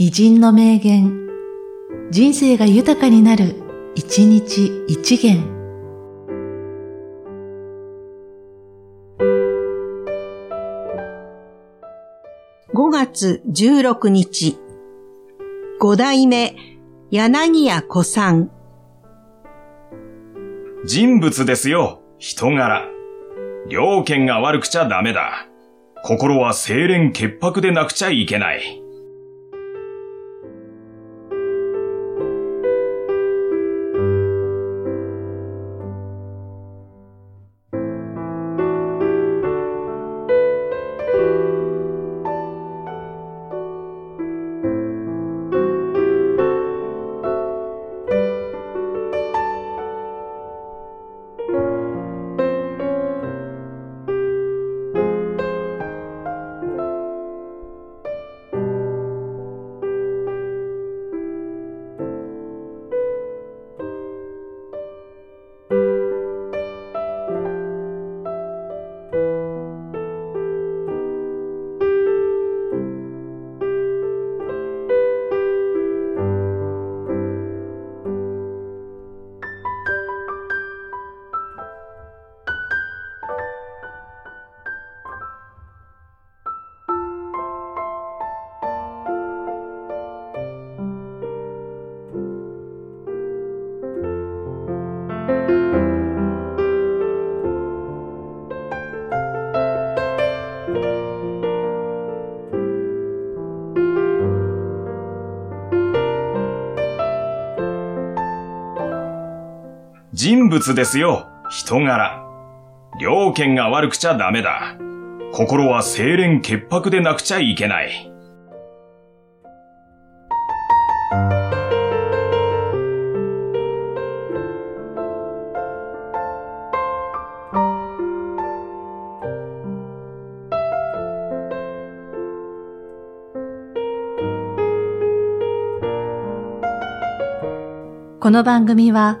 偉人の名言、人生が豊かになる、一日一元。5月16日、五代目、柳家小さん。人物ですよ、人柄。両権が悪くちゃダメだ。心は清廉潔白でなくちゃいけない。人物ですよ、人柄。両権が悪くちゃダメだ。心は清廉潔白でなくちゃいけない。この番組は、